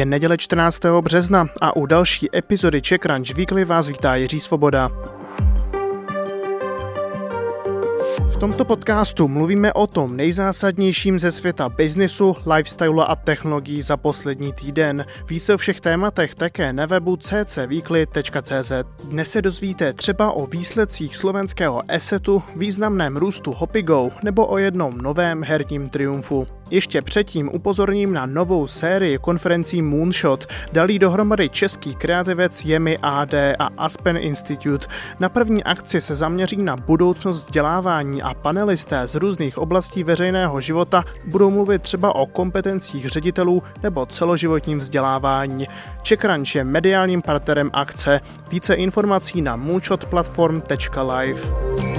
Je neděle 14. března a u další epizody Czech Crunch Weekly vás vítá Jiří Svoboda. V tomto podcastu mluvíme o tom nejzásadnějším ze světa biznisu, lifestyle a technologií za poslední týden. Více o všech tématech také na webu ccweekly.cz. Dnes se dozvíte třeba o výsledcích slovenského esetu, významném růstu Hopigo nebo o jednom novém herním triumfu. Ještě předtím upozorním na novou sérii konferencí Moonshot. Dalí dohromady český kreativec Jemi AD a Aspen Institute. Na první akci se zaměří na budoucnost vzdělávání a panelisté z různých oblastí veřejného života budou mluvit třeba o kompetencích ředitelů nebo celoživotním vzdělávání. CheckRunch je mediálním partnerem akce. Více informací na moonshotplatform.live.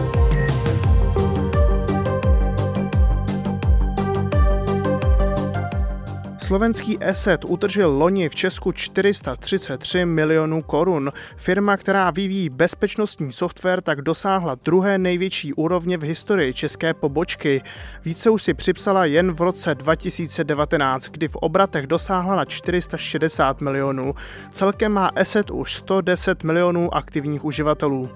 Slovenský Eset utržil loni v Česku 433 milionů korun. Firma, která vyvíjí bezpečnostní software, tak dosáhla druhé největší úrovně v historii české pobočky. Více už si připsala jen v roce 2019, kdy v obratech dosáhla na 460 milionů. Celkem má Eset už 110 milionů aktivních uživatelů.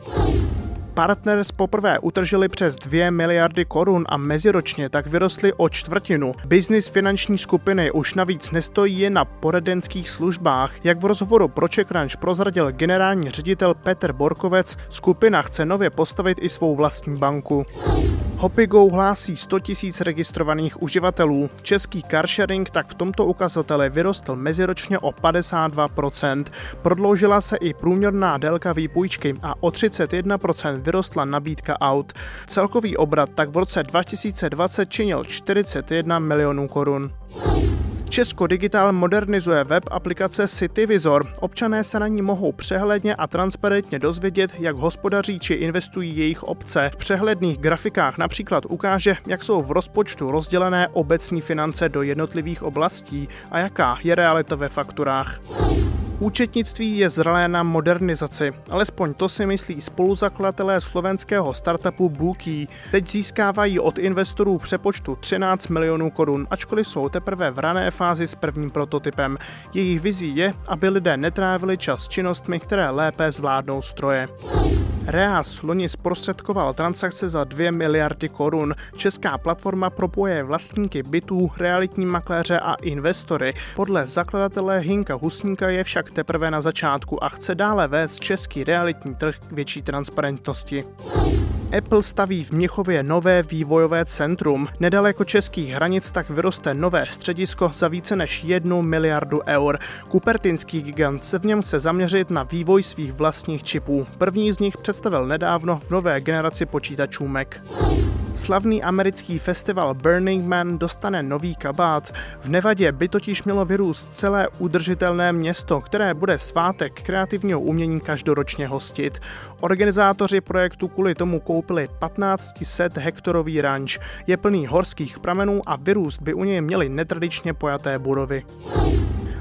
Partners poprvé utržili přes 2 miliardy korun a meziročně tak vyrostly o čtvrtinu. Biznis finanční skupiny už navíc nestojí jen na poradenských službách. Jak v rozhovoru pro Crunch prozradil generální ředitel Petr Borkovec, skupina chce nově postavit i svou vlastní banku. Hopigo hlásí 100 000 registrovaných uživatelů. Český carsharing tak v tomto ukazateli vyrostl meziročně o 52%. Prodloužila se i průměrná délka výpůjčky a o 31% vyrostla nabídka aut. Celkový obrat tak v roce 2020 činil 41 milionů korun. Česko Digital modernizuje web aplikace CityVisor. Občané se na ní mohou přehledně a transparentně dozvědět, jak hospodaří či investují jejich obce. V přehledných grafikách například ukáže, jak jsou v rozpočtu rozdělené obecní finance do jednotlivých oblastí a jaká je realita ve fakturách. Účetnictví je zralé na modernizaci, alespoň to si myslí spoluzakladatelé slovenského startupu Bookie. Teď získávají od investorů přepočtu 13 milionů korun, ačkoliv jsou teprve v rané fázi s prvním prototypem. Jejich vizí je, aby lidé netrávili čas činnostmi, které lépe zvládnou stroje. Reas loni zprostředkoval transakce za 2 miliardy korun. Česká platforma propoje vlastníky bytů, realitní makléře a investory. Podle zakladatele Hinka Husníka je však teprve na začátku a chce dále vést český realitní trh k větší transparentnosti. Apple staví v Měchově nové vývojové centrum. Nedaleko českých hranic tak vyroste nové středisko za více než jednu miliardu eur. Kupertinský gigant se v něm chce zaměřit na vývoj svých vlastních čipů. První z nich představil nedávno v nové generaci počítačů Mac. Slavný americký festival Burning Man dostane nový kabát. V Nevadě by totiž mělo vyrůst celé udržitelné město, které bude svátek kreativního umění každoročně hostit. Organizátoři projektu kvůli tomu koupili 1500 hektarový ranč. Je plný horských pramenů a vyrůst by u něj měly netradičně pojaté budovy.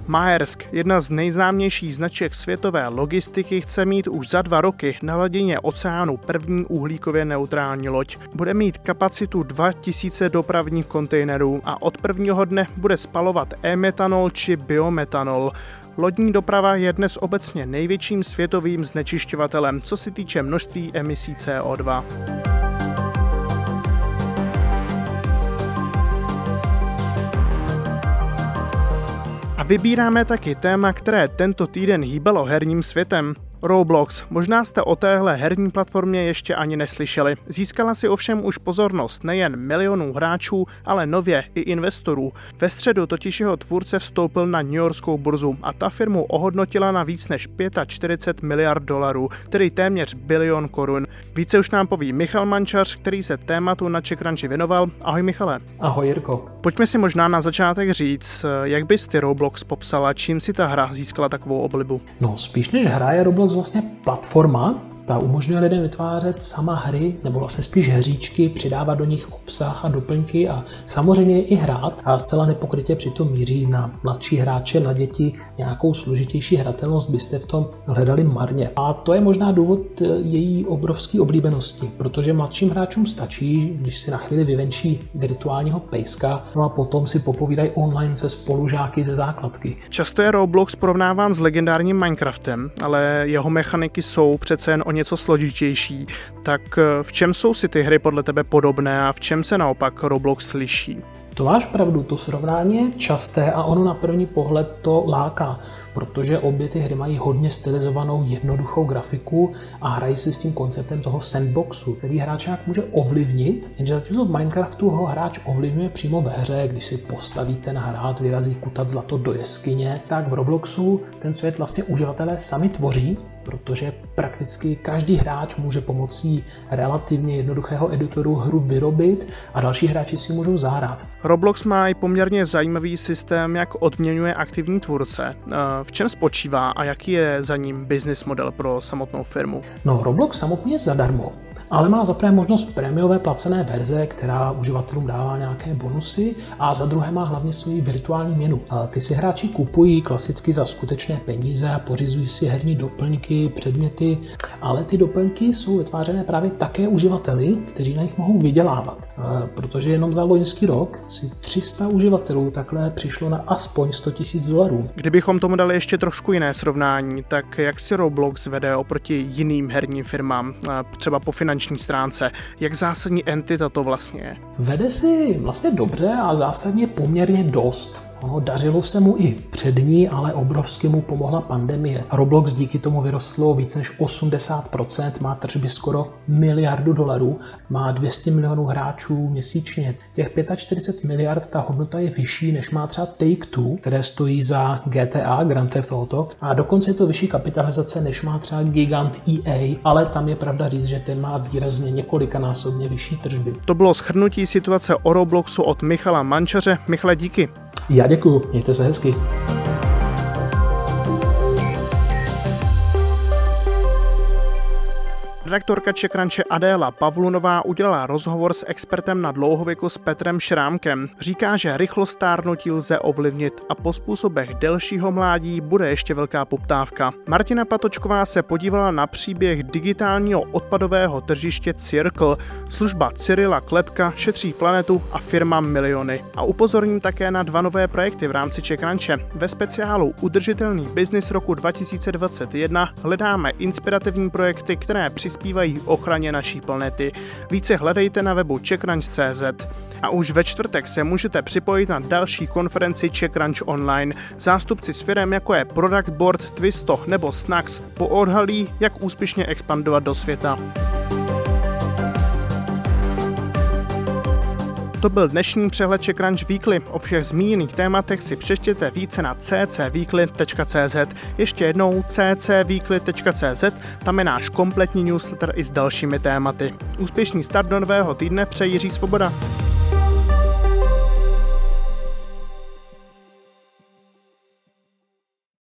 Maersk, jedna z nejznámějších značek světové logistiky, chce mít už za dva roky na hladině oceánu první uhlíkově neutrální loď. Bude mít kapacitu 2000 dopravních kontejnerů a od prvního dne bude spalovat e-metanol či biometanol. Lodní doprava je dnes obecně největším světovým znečišťovatelem, co se týče množství emisí CO2. Vybíráme taky téma, které tento týden hýbalo herním světem. Roblox. Možná jste o téhle herní platformě ještě ani neslyšeli. Získala si ovšem už pozornost nejen milionů hráčů, ale nově i investorů. Ve středu totiž jeho tvůrce vstoupil na New Yorkskou burzu a ta firmu ohodnotila na víc než 45 miliard dolarů, tedy téměř bilion korun. Více už nám poví Michal Mančař, který se tématu na CheckRunchi věnoval. Ahoj Michale. Ahoj Jirko. Pojďme si možná na začátek říct, jak bys ty Roblox popsala, čím si ta hra získala takovou oblibu? No spíš než hra je Roblox vlastně platforma, Ta umožňuje lidem vytvářet sama hry, nebo vlastně spíš hříčky, přidávat do nich obsah a doplňky a samozřejmě i hrát a zcela nepokrytě přitom míří na mladší hráče, na děti. Nějakou složitější hratelnost byste v tom hledali marně. A to je možná důvod eh, její obrovské oblíbenosti, protože mladším hráčům stačí, když si na chvíli vyvenčí virtuálního pejska, no a potom si popovídají online se spolužáky ze základky. Často je Roblox porovnáván s legendárním Minecraftem, ale jeho mechaniky jsou přece jen o něco složitější. Tak eh, v čem jsou si ty hry podle tebe podobné a v čem se naopak Roblox sliší? To máš pravdu, to srovnání je časté a ono na první pohled to láká, protože obě ty hry mají hodně stylizovanou jednoduchou grafiku a hrají si s tím konceptem toho sandboxu, který hráč nějak může ovlivnit, jenže zatímco v Minecraftu ho hráč ovlivňuje přímo ve hře, když si postaví ten hrát, vyrazí kutat zlato do jeskyně, tak v Robloxu ten svět vlastně uživatelé sami tvoří protože prakticky každý hráč může pomocí relativně jednoduchého editoru hru vyrobit a další hráči si můžou zahrát. Roblox má i poměrně zajímavý systém, jak odměňuje aktivní tvůrce. V čem spočívá a jaký je za ním business model pro samotnou firmu? No, Roblox samotný je zadarmo ale má za prvé možnost prémiové placené verze, která uživatelům dává nějaké bonusy a za druhé má hlavně svou virtuální měnu. A ty si hráči kupují klasicky za skutečné peníze a pořizují si herní doplňky, předměty, ale ty doplňky jsou vytvářené právě také uživateli, kteří na nich mohou vydělávat. A protože jenom za loňský rok si 300 uživatelů takhle přišlo na aspoň 100 000 dolarů. Kdybychom tomu dali ještě trošku jiné srovnání, tak jak si Roblox vede oproti jiným herním firmám, třeba po finanční finanční stránce. Jak zásadní entita to vlastně je? Vede si vlastně dobře a zásadně poměrně dost. Ono dařilo se mu i před ní, ale obrovsky mu pomohla pandemie. Roblox díky tomu vyrostlo více než 80%, má tržby skoro miliardu dolarů, má 200 milionů hráčů měsíčně. Těch 45 miliard, ta hodnota je vyšší, než má třeba Take-Two, které stojí za GTA, Grand Theft Auto, a dokonce je to vyšší kapitalizace, než má třeba gigant EA, ale tam je pravda říct, že ten má výrazně několikanásobně vyšší tržby. To bylo shrnutí situace o Robloxu od Michala Mančaře. Michale, díky. Já děkuji, mějte se hezky. Redaktorka Čekranče Adéla Pavlunová udělala rozhovor s expertem na dlouhověku s Petrem Šrámkem. Říká, že rychlost stárnutí lze ovlivnit a po způsobech delšího mládí bude ještě velká poptávka. Martina Patočková se podívala na příběh digitálního odpadového tržiště Circle. Služba Cyrila Klepka šetří planetu a firma miliony. A upozorním také na dva nové projekty v rámci Čekranče. Ve speciálu Udržitelný biznis roku 2021 hledáme inspirativní projekty, které přispívají přispívají ochraně naší planety. Více hledejte na webu checkranch.cz. A už ve čtvrtek se můžete připojit na další konferenci CheckRunch Online. Zástupci s firem jako je Product Board, Twisto nebo Snacks poodhalí, jak úspěšně expandovat do světa. To byl dnešní přehled Crunch Weekly. O všech zmíněných tématech si přečtěte více na ccweekly.cz. Ještě jednou ccweekly.cz, tam je náš kompletní newsletter i s dalšími tématy. Úspěšný start do nového týdne přeji Jiří Svoboda.